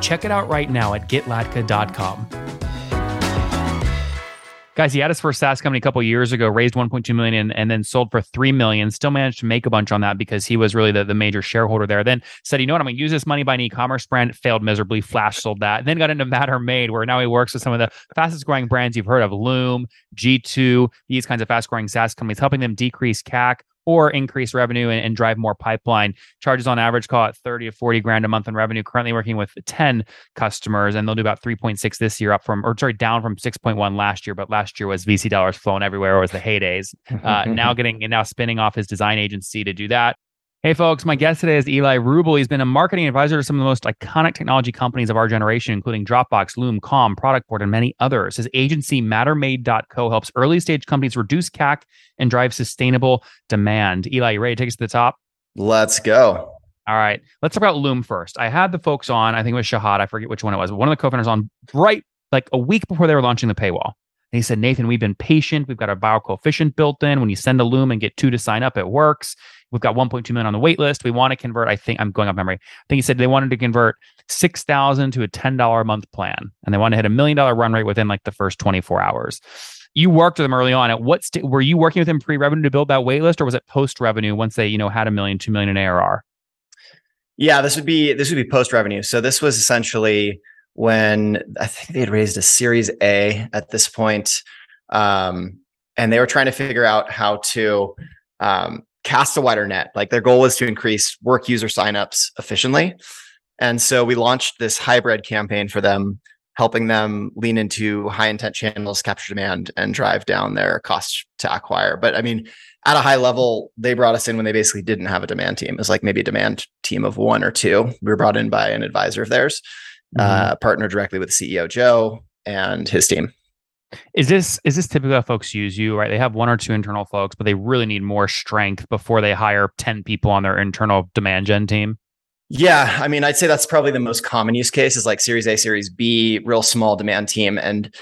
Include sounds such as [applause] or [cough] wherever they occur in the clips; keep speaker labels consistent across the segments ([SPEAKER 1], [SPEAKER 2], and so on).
[SPEAKER 1] Check it out right now at getlatka.com. Guys, he had his first SaaS company a couple years ago, raised 1.2 million and then sold for 3 million. Still managed to make a bunch on that because he was really the, the major shareholder there. Then said, you know what, I'm going to use this money buy an e-commerce brand. Failed miserably. Flash sold that. And then got into [laughs] Mattermade, where now he works with some of the fastest growing brands you've heard of, Loom, G2, these kinds of fast growing SaaS companies, helping them decrease CAC, or increase revenue and, and, drive more pipeline. Charges on average call it 30 to 40 grand a month in revenue. Currently working with 10 customers and they'll do about 3.6 this year up from, or sorry, down from 6.1 last year. But last year was VC dollars flowing everywhere. Was the heydays. Uh, now [laughs] getting and now spinning off his design agency to do that. Hey, folks, my guest today is Eli Rubel. He's been a marketing advisor to some of the most iconic technology companies of our generation, including Dropbox, Loom, Calm, Productboard, and many others. His agency, Mattermade.co, helps early stage companies reduce CAC and drive sustainable demand. Eli, you ready to take us to the top?
[SPEAKER 2] Let's go.
[SPEAKER 1] All right. Let's talk about Loom first. I had the folks on, I think it was Shahed. I forget which one it was. One of the co founders on right like a week before they were launching the paywall. And he said, Nathan, we've been patient. We've got our viral coefficient built in. When you send a Loom and get two to sign up, it works. We've got 1.2 million on the wait list. We want to convert, I think I'm going off memory. I think he said they wanted to convert 6,000 to a $10 a month plan. And they want to hit a million dollar run rate within like the first 24 hours. You worked with them early on. At what st- were you working with them pre-revenue to build that wait list, or was it post-revenue once they, you know, had a million, two million in ARR?
[SPEAKER 2] Yeah, this would be this would be post-revenue. So this was essentially when I think they had raised a Series A at this point, um, and they were trying to figure out how to um, cast a wider net. Like their goal was to increase work user signups efficiently. And so we launched this hybrid campaign for them, helping them lean into high intent channels, capture demand, and drive down their cost to acquire. But I mean, at a high level, they brought us in when they basically didn't have a demand team. It was like maybe a demand team of one or two. We were brought in by an advisor of theirs, mm-hmm. uh, partnered directly with CEO Joe and his team.
[SPEAKER 1] Is this is this typically how folks use you, right? They have one or two internal folks, but they really need more strength before they hire 10 people on their internal demand gen team.
[SPEAKER 2] Yeah, I mean, I'd say that's probably the most common use case is like Series A, Series B, real small demand team, and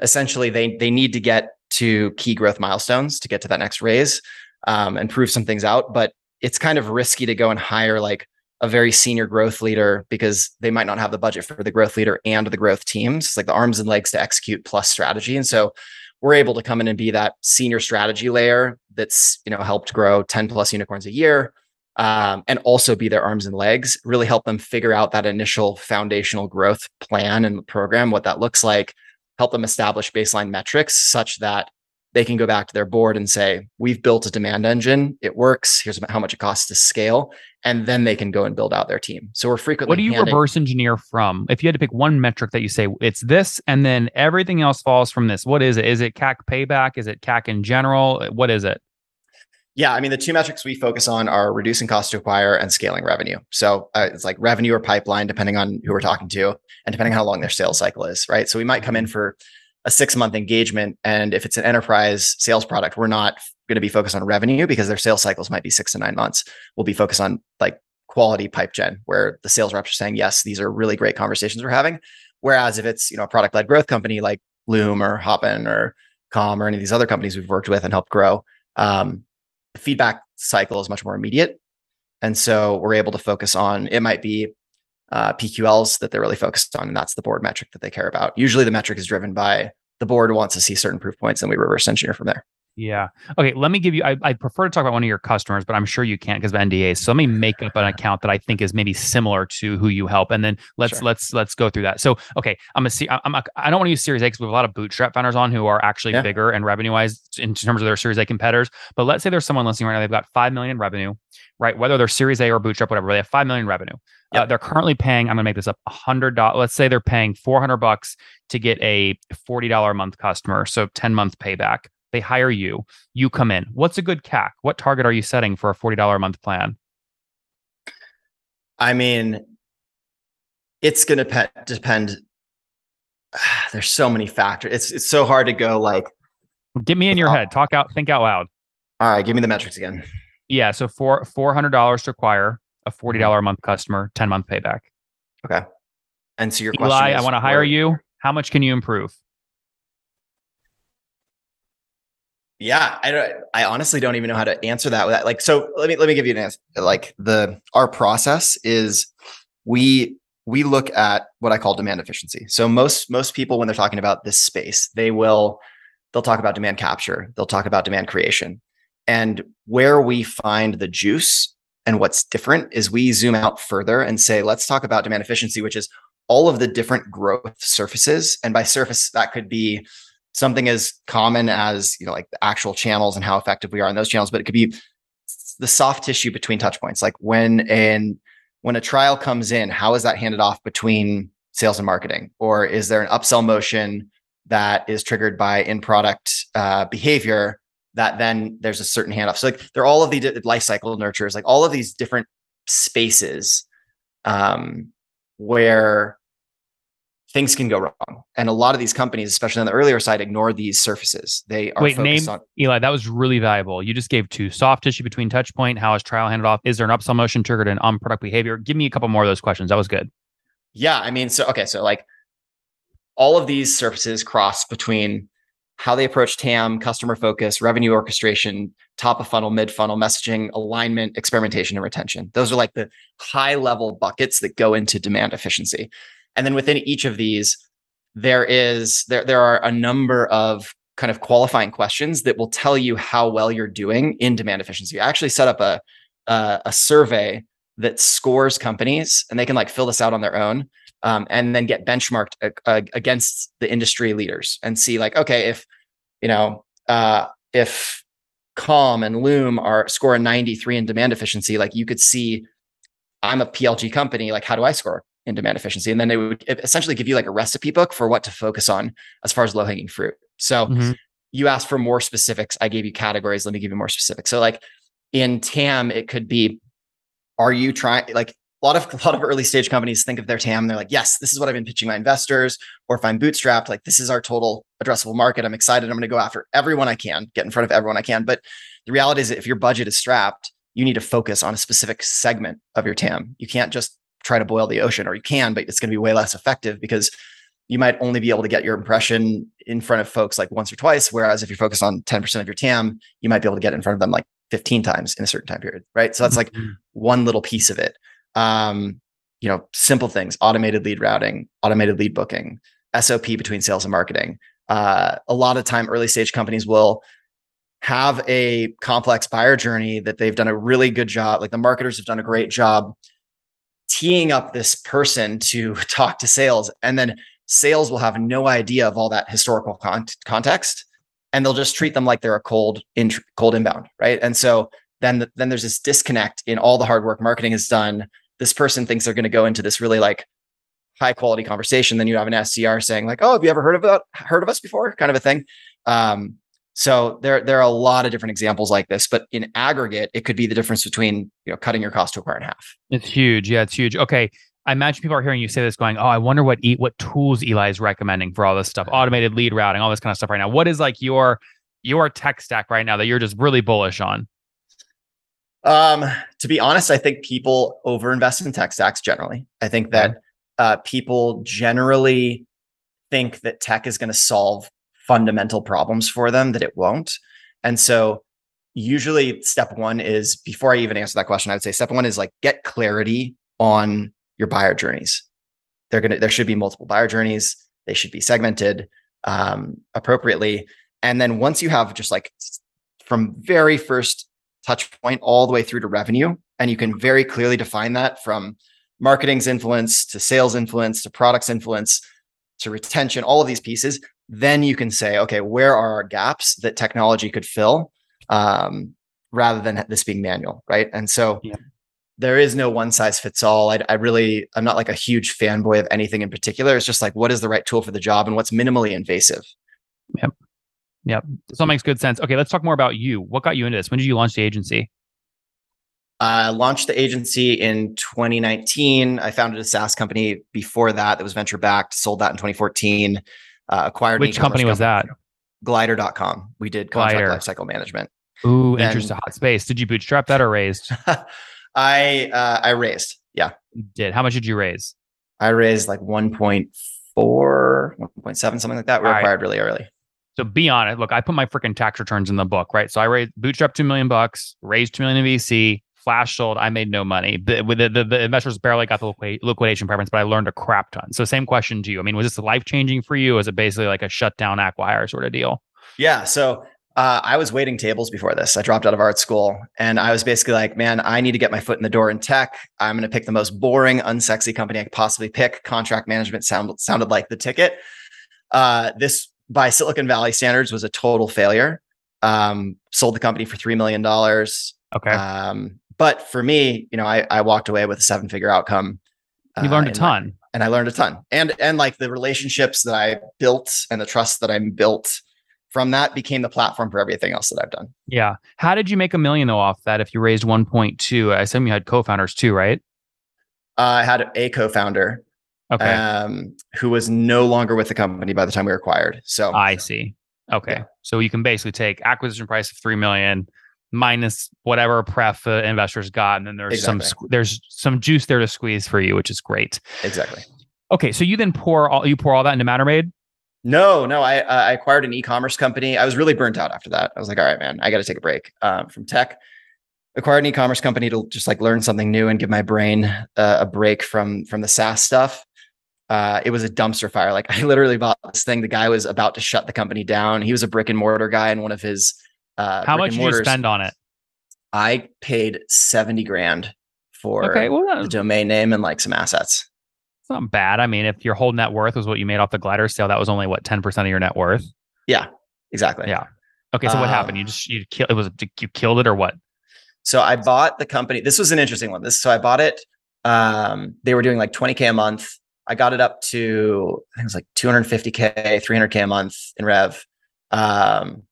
[SPEAKER 2] essentially they they need to get to key growth milestones to get to that next raise um, and prove some things out. But it's kind of risky to go and hire like a very senior growth leader because they might not have the budget for the growth leader and the growth teams. It's like the arms and legs to execute plus strategy. And so we're able to come in and be that senior strategy layer that's, you know, helped grow 10 plus unicorns a year. Um, and also be their arms and legs, really help them figure out that initial foundational growth plan and program, what that looks like, help them establish baseline metrics such that they can go back to their board and say, we've built a demand engine. It works. Here's how much it costs to scale. And then they can go and build out their team. So we're frequently.
[SPEAKER 1] What do you handing- reverse engineer from? If you had to pick one metric that you say it's this, and then everything else falls from this, what is it? Is it CAC payback? Is it CAC in general? What is it?
[SPEAKER 2] Yeah, I mean, the two metrics we focus on are reducing cost to acquire and scaling revenue. So uh, it's like revenue or pipeline, depending on who we're talking to and depending on how long their sales cycle is, right? So we might come in for a six month engagement. And if it's an enterprise sales product, we're not going to be focused on revenue because their sales cycles might be six to nine months. We'll be focused on like quality pipe gen, where the sales reps are saying, yes, these are really great conversations we're having. Whereas if it's, you know, a product led growth company like Loom or Hopin or Calm or any of these other companies we've worked with and helped grow, um, the feedback cycle is much more immediate. And so we're able to focus on it might be uh, PQLs that they're really focused on, and that's the board metric that they care about. Usually, the metric is driven by the board wants to see certain proof points, and we reverse engineer from there.
[SPEAKER 1] Yeah. Okay. Let me give you. I, I prefer to talk about one of your customers, but I'm sure you can't because of NDAs. So let me make up an account that I think is maybe similar to who you help, and then let's sure. let's let's go through that. So okay, I'm a see. I'm a, I don't want to use Series A because we have a lot of bootstrap founders on who are actually yeah. bigger and revenue wise in terms of their Series A competitors. But let's say there's someone listening right now. They've got five million revenue, right? Whether they're Series A or bootstrap, whatever, they have five million revenue. Uh, yep. Uh, they're currently paying. I'm gonna make this up. A hundred dollars. Let's say they're paying four hundred bucks to get a forty dollar a month customer, so ten month payback they hire you, you come in. What's a good CAC? What target are you setting for a $40 a month plan?
[SPEAKER 2] I mean, it's going to pe- depend [sighs] there's so many factors. It's it's so hard to go like.
[SPEAKER 1] Get me in your uh, head. Talk out. Think out loud.
[SPEAKER 2] All right, give me the metrics again.
[SPEAKER 1] Yeah, so for four hundred dollars to acquire a forty mm-hmm. dollar a month customer, ten month payback.
[SPEAKER 2] Okay. And so your
[SPEAKER 1] Eli,
[SPEAKER 2] question is,
[SPEAKER 1] I want to hire you. How much can you improve?
[SPEAKER 2] Yeah, I don't. I honestly don't even know how to answer that. With that. Like, so let me let me give you an answer. Like the our process is we we look at what I call demand efficiency. So most most people when they're talking about this space, they will they'll talk about demand capture, they'll talk about demand creation, and where we find the juice and what's different is we zoom out further and say, let's talk about demand efficiency, which is all of the different growth surfaces. And by surface, that could be something as common as you know like the actual channels and how effective we are in those channels but it could be the soft tissue between touch points. Like when and when a trial comes in how is that handed off between sales and marketing? Or is there an upsell motion that is triggered by in product uh, behavior that then there's a certain handoff? So like there are all of the di- life cycle nurtures like all of these different spaces um, where things can go wrong. And a lot of these companies, especially on the earlier side, ignore these surfaces. They are
[SPEAKER 1] Wait, name
[SPEAKER 2] on
[SPEAKER 1] Eli. That was really valuable. You just gave two soft tissue between touch point. How is trial handed off? Is there an upsell motion triggered in on product behavior? Give me a couple more of those questions. That was good.
[SPEAKER 2] Yeah, I mean, so okay, so like all of these surfaces cross between how they approach TAM, customer focus, revenue orchestration, top of funnel, mid funnel, messaging, alignment, experimentation, and retention. Those are like the high level buckets that go into demand efficiency. And then within each of these, there is there there are a number of kind of qualifying questions that will tell you how well you're doing in demand efficiency. I actually set up a a, a survey that scores companies, and they can like fill this out on their own um, and then get benchmarked uh, uh, against the industry leaders and see like okay if you know uh, if calm and loom are score a 93 in demand efficiency like you could see i'm a plg company like how do i score in demand efficiency and then they would essentially give you like a recipe book for what to focus on as far as low hanging fruit so
[SPEAKER 1] Mhm.
[SPEAKER 2] you asked for more specifics i gave you categories let me give you more specifics so like in tam it could be are you trying like a lot of a lot of early stage companies think of their TAM. They're like, yes, this is what I've been pitching my investors. Or if I'm bootstrapped, like this is our total addressable market. I'm excited. I'm going to go after everyone I can, get in front of everyone I can. But the reality is, that if your budget is strapped, you need to focus on a specific segment of your TAM. You can't just try to boil the ocean, or you can, but it's going to be way less effective because you might only be able to get your impression in front of folks like once or twice. Whereas if you're focused on 10% of your TAM, you might be able to get in front of them like 15 times in a certain time period. Right. So that's like
[SPEAKER 1] Mhm.
[SPEAKER 2] one little piece of it. Um, you know, simple things, automated lead routing, automated lead booking, SOP between sales and marketing. Uh, a lot of time, early stage companies will have a complex buyer journey that they've done a really good job. Like the marketers have done a great job teeing up this person to [laughs] talk to sales, and then sales will have no idea of all that historical con- context, and they'll just treat them like they're a cold in cold inbound, right? And so then then there's this disconnect in all the hard work marketing has done. This person thinks they're going to go into this really like high quality conversation. Then you have an SDR saying like, "Oh, have you ever heard of? Heard of us before?" Kind of a thing. Um, so there there are a lot of different examples like this, but in aggregate, it could be the difference between you know cutting your cost to acquire in half.
[SPEAKER 1] It's huge. Yeah, it's huge. Okay. I imagine people are hearing you say this going, oh, I wonder what e- what tools Eli is recommending for all this stuff, automated lead routing, all this kind of stuff right now. What is like your your tech stack right now that you're just really bullish on?
[SPEAKER 2] Um, to be honest, I think people overinvest in tech stacks generally. I think that uh, people generally think that tech is going to solve fundamental problems for them that it won't. And so usually step one is before I even answer that question, I would say step one is like get clarity on your buyer journeys. They're gonna there should be multiple buyer journeys. They should be segmented um, appropriately. And then once you have just like from very first touch point all the way through to revenue, and you can very clearly define that from marketing's influence to sales influence to products influence to retention, all of these pieces, then you can say, okay, where are our gaps that technology could fill um, rather than this being manual, right? And so
[SPEAKER 1] Yeah.
[SPEAKER 2] there is no one size fits all. I, I really, I'm not like a huge fanboy of anything in particular. It's just like, what is the right tool for the job and what's minimally invasive?
[SPEAKER 1] Yep. Yep. This all makes good sense. Okay, let's talk more about you. What got you into this? When did you launch the agency?
[SPEAKER 2] I launched the agency in 2019. I founded a SaaS company before that that was venture backed, sold that in 2014. Uh, acquired
[SPEAKER 1] which company was that?
[SPEAKER 2] Glider.com. We did contract
[SPEAKER 1] Glider.
[SPEAKER 2] lifecycle management.
[SPEAKER 1] Ooh,
[SPEAKER 2] Then-
[SPEAKER 1] interesting. Hot space. Did you bootstrap that or raised? [laughs]
[SPEAKER 2] I uh, I raised. Yeah.
[SPEAKER 1] You did. How much did you raise?
[SPEAKER 2] I raised like 1.4, 1.7, something like that. We
[SPEAKER 1] All right.
[SPEAKER 2] acquired really early.
[SPEAKER 1] So be honest. Look, I put my freaking tax returns in the book, right? So I raised bootstrap two million bucks, raised two million in VC, flash sold. I made no money. The, the, the, the investors barely got the liquidation preference, but I learned a crap ton. So same question to you. I mean, was this life changing for you? Or was it basically like a shutdown acquire sort of deal?
[SPEAKER 2] Yeah. So uh, I was waiting tables before this. I dropped out of art school and I was basically like, man, I need to get my foot in the door in tech. I'm going to pick the most boring, unsexy company I could possibly pick. Contract management sound, sounded like the ticket. Uh, this, by Silicon Valley standards, was a total failure. Um, sold the company for $3 million.
[SPEAKER 1] Okay.
[SPEAKER 2] Um, but for me, you know, I, I walked away with a seven figure outcome.
[SPEAKER 1] you learned a
[SPEAKER 2] in my-
[SPEAKER 1] ton.
[SPEAKER 2] and I learned a ton. And and like the relationships that I built and the trust that I built from that became the platform for everything else that I've done.
[SPEAKER 1] Yeah. How did you make a million though off that if you raised 1.2? I assume you had co-founders too, right?
[SPEAKER 2] Uh, I had a co-founder
[SPEAKER 1] Okay.
[SPEAKER 2] um, who was no longer with the company by the time we were acquired. So
[SPEAKER 1] I see. Okay.
[SPEAKER 2] Yeah.
[SPEAKER 1] So you can basically take acquisition price of 3 million minus whatever pref uh, investors got and then there's some
[SPEAKER 2] Exactly.
[SPEAKER 1] squ- there's some juice there to squeeze for you, which is great.
[SPEAKER 2] exactly.
[SPEAKER 1] Okay, so you then pour all you pour all that into Mattermade?
[SPEAKER 2] No, no, I, I acquired an e-commerce company. I was really burnt out after that. I was like, all right, man, I got to take a break um, from tech. Acquired an e-commerce company to just like learn something new and give my brain uh, a break from from the SaaS stuff. Uh, it was a dumpster fire. Like [laughs] I literally bought this thing. The guy was about to shut the company down. He was a brick and mortar guy, and one of his uh,
[SPEAKER 1] How much did you spend on it?
[SPEAKER 2] I paid seventy grand for
[SPEAKER 1] Okay, well
[SPEAKER 2] the domain name and like some assets.
[SPEAKER 1] It's not bad. I mean, if your whole net worth was what you made off the glider sale, that was only what 10% of your net worth.
[SPEAKER 2] Yeah, exactly.
[SPEAKER 1] Yeah. Okay, so what happened? You
[SPEAKER 2] Um,
[SPEAKER 1] just you kill it was you killed it or what?
[SPEAKER 2] So I bought the company. This was an interesting one. This so I bought it. Um, they were doing like 20k a month. I got it up to I think it was like 250k, 300k a month in rev, um,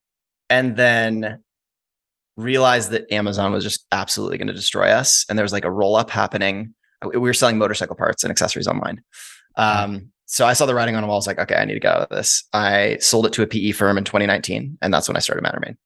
[SPEAKER 2] and then realized that Amazon was just absolutely going to destroy us. And there was like a roll up happening. We were selling motorcycle parts and accessories online. Um, so I saw the writing on the wall. I was like, okay, I need to get out of this. I sold it to a PE firm in 2019, and that's when I started Mattermade.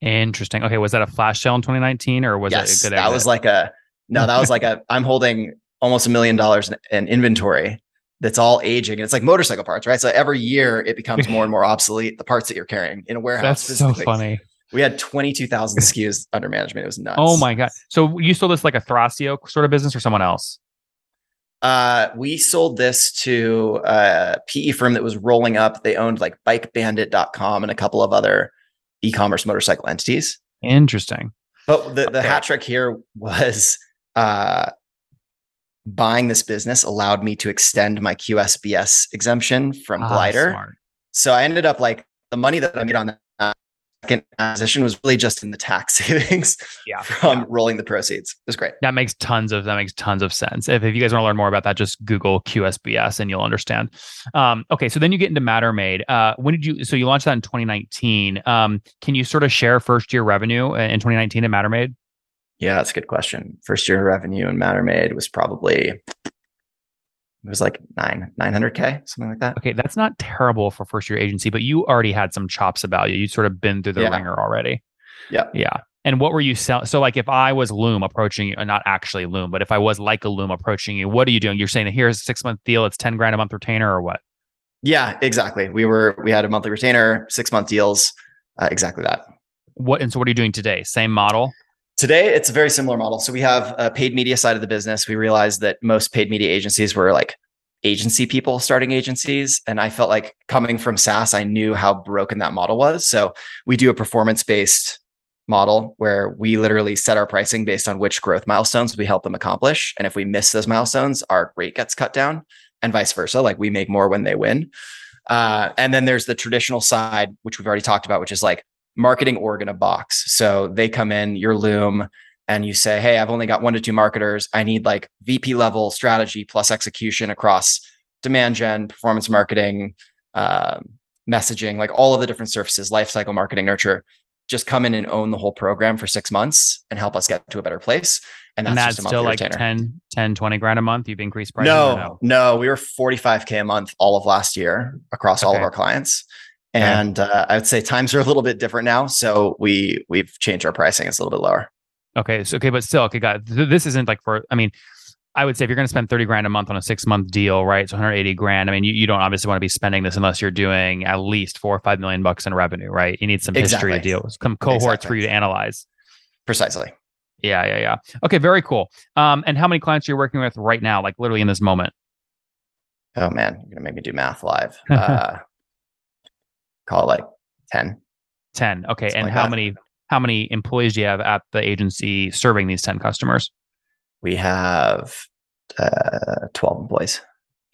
[SPEAKER 1] Interesting. Okay, was that a flash sale in 2019 or was
[SPEAKER 2] yes,
[SPEAKER 1] it a good
[SPEAKER 2] that was like a no, that was like a [laughs] I'm holding almost a million dollars in, in inventory that's all aging. And it's like motorcycle parts, right? So every year it becomes more and more [laughs] obsolete, the parts that you're carrying in a warehouse.
[SPEAKER 1] That's so funny.
[SPEAKER 2] We had 22,000 [laughs] SKUs under management. It was nuts.
[SPEAKER 1] Oh my god! So you sold this like a Thrasio sort of business or someone else?
[SPEAKER 2] Uh, we sold this to a PE firm that was rolling up. They owned like bikebandit.com and a couple of other e-commerce motorcycle entities.
[SPEAKER 1] Interesting.
[SPEAKER 2] But the, the
[SPEAKER 1] Okay.
[SPEAKER 2] hat trick here was uh, buying this business allowed me to extend my QSBS exemption from
[SPEAKER 1] Ah,
[SPEAKER 2] Glider.
[SPEAKER 1] smart.
[SPEAKER 2] So I ended up like the money that I made on that second acquisition was really just in the tax [laughs] savings
[SPEAKER 1] Yeah.
[SPEAKER 2] from
[SPEAKER 1] yeah.
[SPEAKER 2] rolling the proceeds. It was great.
[SPEAKER 1] That makes tons of that makes tons of sense. If, if you guys want to learn more about that, just Google QSBS and you'll understand. Um, okay, so then you get into Mattermade. Uh, when did you? So you launched that in 2019. Um, can you sort of share first year revenue uh, in 2019 at Mattermade?
[SPEAKER 2] Yeah, that's a good question. First year revenue in Mattermade was probably it was like nine, 900K, something like that.
[SPEAKER 1] Okay, that's not terrible for first year agency, but you already had some chops about you. You'd sort of been through the
[SPEAKER 2] Yeah.
[SPEAKER 1] ringer already.
[SPEAKER 2] Yeah.
[SPEAKER 1] Yeah. And what were you selling? So, like, if I was Loom approaching you, not actually Loom, but if I was like a Loom approaching you, what are you doing? You're saying, here's a six month deal, it's 10 grand a month retainer or what?
[SPEAKER 2] Yeah, exactly. We were, we had a monthly retainer, six month deals, uh, exactly that.
[SPEAKER 1] What? And so, what are you doing today? Same model?
[SPEAKER 2] Today, it's a very similar model. So we have a paid media side of the business. We realized that most paid media agencies were like agency people starting agencies. And I felt like coming from SaaS, I knew how broken that model was. So we do a performance based model where we literally set our pricing based on which growth milestones we help them accomplish. And if we miss those milestones, our rate gets cut down and vice versa. Like we make more when they win. Uh, and then there's the traditional side, which we've already talked about, which is like marketing org in a box. So they come in, your Loom, and you say, Hey, I've only got one to two marketers. I need like VP level strategy plus execution across demand gen, performance marketing, um, messaging, like all of the different surfaces, lifecycle marketing, nurture. just come in and own the whole program for six months and help us get to a better place. And that's,
[SPEAKER 1] and that's
[SPEAKER 2] just a
[SPEAKER 1] still like
[SPEAKER 2] retainer.
[SPEAKER 1] 10, 10, 20 grand a month. You've increased prices.
[SPEAKER 2] No,
[SPEAKER 1] no?
[SPEAKER 2] no, we were 45K a month all of last year across all of our clients.
[SPEAKER 1] Yeah.
[SPEAKER 2] And uh, I would say times are a little bit different now. So we we've changed our pricing. It's a little bit lower.
[SPEAKER 1] Okay. So, okay. But still, okay, got it. This isn't like for, I mean, I would say if you're going to spend 30 grand a month on a six month deal, right? So 180 grand. I mean, you, you don't obviously want to be spending this unless you're doing at least four or five million bucks in revenue, right? You need some history to
[SPEAKER 2] Exactly.
[SPEAKER 1] deal with, some cohorts for you to analyze.
[SPEAKER 2] Precisely.
[SPEAKER 1] Yeah. Yeah. Yeah. Okay. Very cool. Um, and how many clients are you working with right now, like literally in this moment?
[SPEAKER 2] Oh man, you're gonna make me do math live. [laughs] Uh, call it like 10.
[SPEAKER 1] 10. Okay.
[SPEAKER 2] Something
[SPEAKER 1] and
[SPEAKER 2] like
[SPEAKER 1] how
[SPEAKER 2] that.
[SPEAKER 1] many, how many employees do you have at the agency serving these 10 customers?
[SPEAKER 2] We have uh, 12 employees.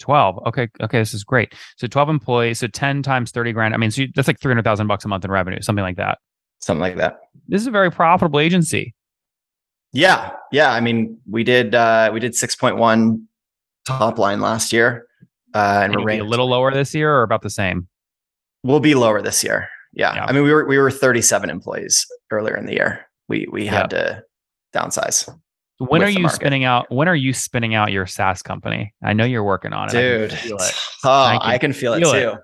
[SPEAKER 1] 12. Okay. Okay. This is great. So 12 employees. So 10 times 30 grand. I mean, so you, that's like 300,000 bucks a month in revenue, something like that.
[SPEAKER 2] Something like that.
[SPEAKER 1] This is a very profitable agency.
[SPEAKER 2] Yeah. Yeah. I mean, we did uh we did 6.1 top line last year. Uh and
[SPEAKER 1] And
[SPEAKER 2] we're
[SPEAKER 1] you'll a little lower this year or about the same?
[SPEAKER 2] We'll be lower this year. Yeah.
[SPEAKER 1] Yeah.
[SPEAKER 2] I mean, we were we were 37 employees earlier in the year. We we had to downsize.
[SPEAKER 1] When are you
[SPEAKER 2] market.
[SPEAKER 1] spinning out? When are you spinning out your SaaS company? I know you're working on it. I can
[SPEAKER 2] Dude.
[SPEAKER 1] feel it. [sighs]
[SPEAKER 2] Oh,
[SPEAKER 1] I
[SPEAKER 2] I
[SPEAKER 1] can
[SPEAKER 2] feel,
[SPEAKER 1] feel
[SPEAKER 2] it
[SPEAKER 1] it.
[SPEAKER 2] too.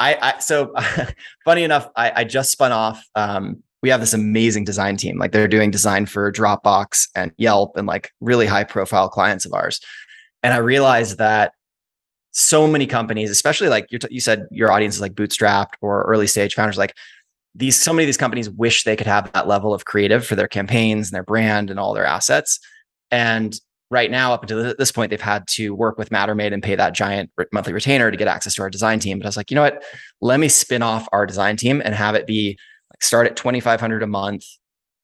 [SPEAKER 2] I, I so [laughs] funny enough, I, I just spun off. Um, we have this amazing design team. Like they're doing design for Dropbox and Yelp and like really high profile clients of ours. And I realized that so many companies, especially like you you said, your audience is like bootstrapped or early stage founders, like these so many of these companies wish they could have that level of creative for their campaigns and their brand and all their assets. And right now, up until this point, they've had to work with Mattermade and pay that giant monthly retainer to get access to our design team. But I was like, you know what? Let me spin off our design team and have it be like start at 2,500 a month,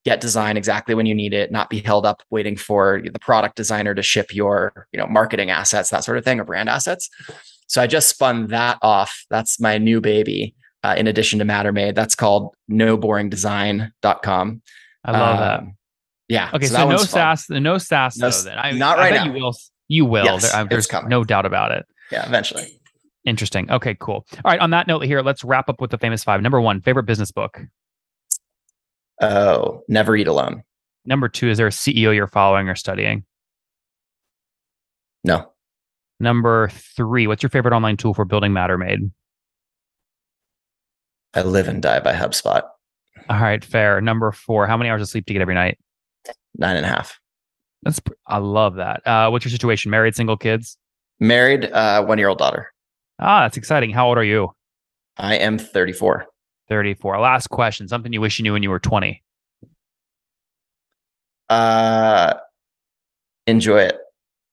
[SPEAKER 2] get design exactly when you need it, not be held up waiting for the product designer to ship your, you know, marketing assets, that sort of thing, or brand assets. So I just spun that off. That's my new baby. Uh, in addition to Mattermade, that's called noboringdesign.com.
[SPEAKER 1] I love that.
[SPEAKER 2] Um, Yeah.
[SPEAKER 1] Okay, so,
[SPEAKER 2] that
[SPEAKER 1] no
[SPEAKER 2] fun.
[SPEAKER 1] SaaS, no SaaS
[SPEAKER 2] No
[SPEAKER 1] though. Then I,
[SPEAKER 2] not
[SPEAKER 1] I
[SPEAKER 2] right
[SPEAKER 1] bet
[SPEAKER 2] now.
[SPEAKER 1] You will. You will.
[SPEAKER 2] Yes,
[SPEAKER 1] There- there's no doubt about it.
[SPEAKER 2] Yeah, eventually.
[SPEAKER 1] Interesting. Okay, cool. All right. On that note, here, let's wrap up with the famous five. Number one, favorite business book.
[SPEAKER 2] Oh, never eat alone.
[SPEAKER 1] Number two, is there a CEO you're following or studying?
[SPEAKER 2] No.
[SPEAKER 1] Number three, what's your favorite online tool for building Mattermade?
[SPEAKER 2] I live and die by HubSpot.
[SPEAKER 1] All right, fair. Number four, how many hours of sleep do you get every night?
[SPEAKER 2] Nine and a half.
[SPEAKER 1] That's pr- I love that. Uh, what's your situation? Married, single, kids?
[SPEAKER 2] Married, uh, one year old daughter.
[SPEAKER 1] Ah, that's exciting. How old are you?
[SPEAKER 2] I am 34.
[SPEAKER 1] 34. Last question. Something you wish you knew when you were 20.
[SPEAKER 2] Uh, enjoy it.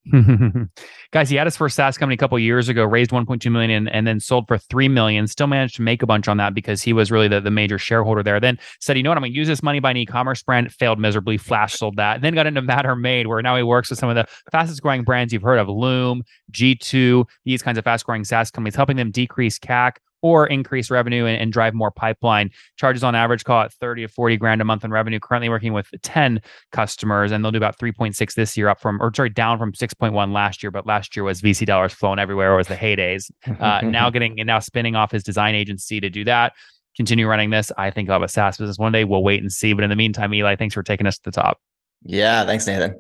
[SPEAKER 2] [laughs]
[SPEAKER 1] Guys, he had his first SaaS company a couple years ago, raised 1.2 million and, and then sold for 3 million. Still managed to make a bunch on that because he was really the, the major shareholder there. Then said, you know what, I'm going to use this money buy an e-commerce brand. Failed miserably. Flash [laughs] sold that. Then got into Mattermade, where now he works with some of the fastest growing brands you've heard of, Loom, G2, these kinds of fast growing SaaS companies, helping them decrease CAC or increase revenue and, and drive more pipeline. Charges on average, call it 30 to 40 grand a month in revenue. Currently working with 10 customers, and they'll do about 3.6 this year, up from, or sorry, down from 6.1 last year. But last year was VC dollars flowing everywhere. It was the heydays. [laughs] Uh, now getting and now spinning off his design agency to do that. Continue running this. I think I'll have a SaaS business one day. We'll wait and see. But in the meantime, Eli, thanks for taking us to the top.
[SPEAKER 2] yeah, thanks, Nathan.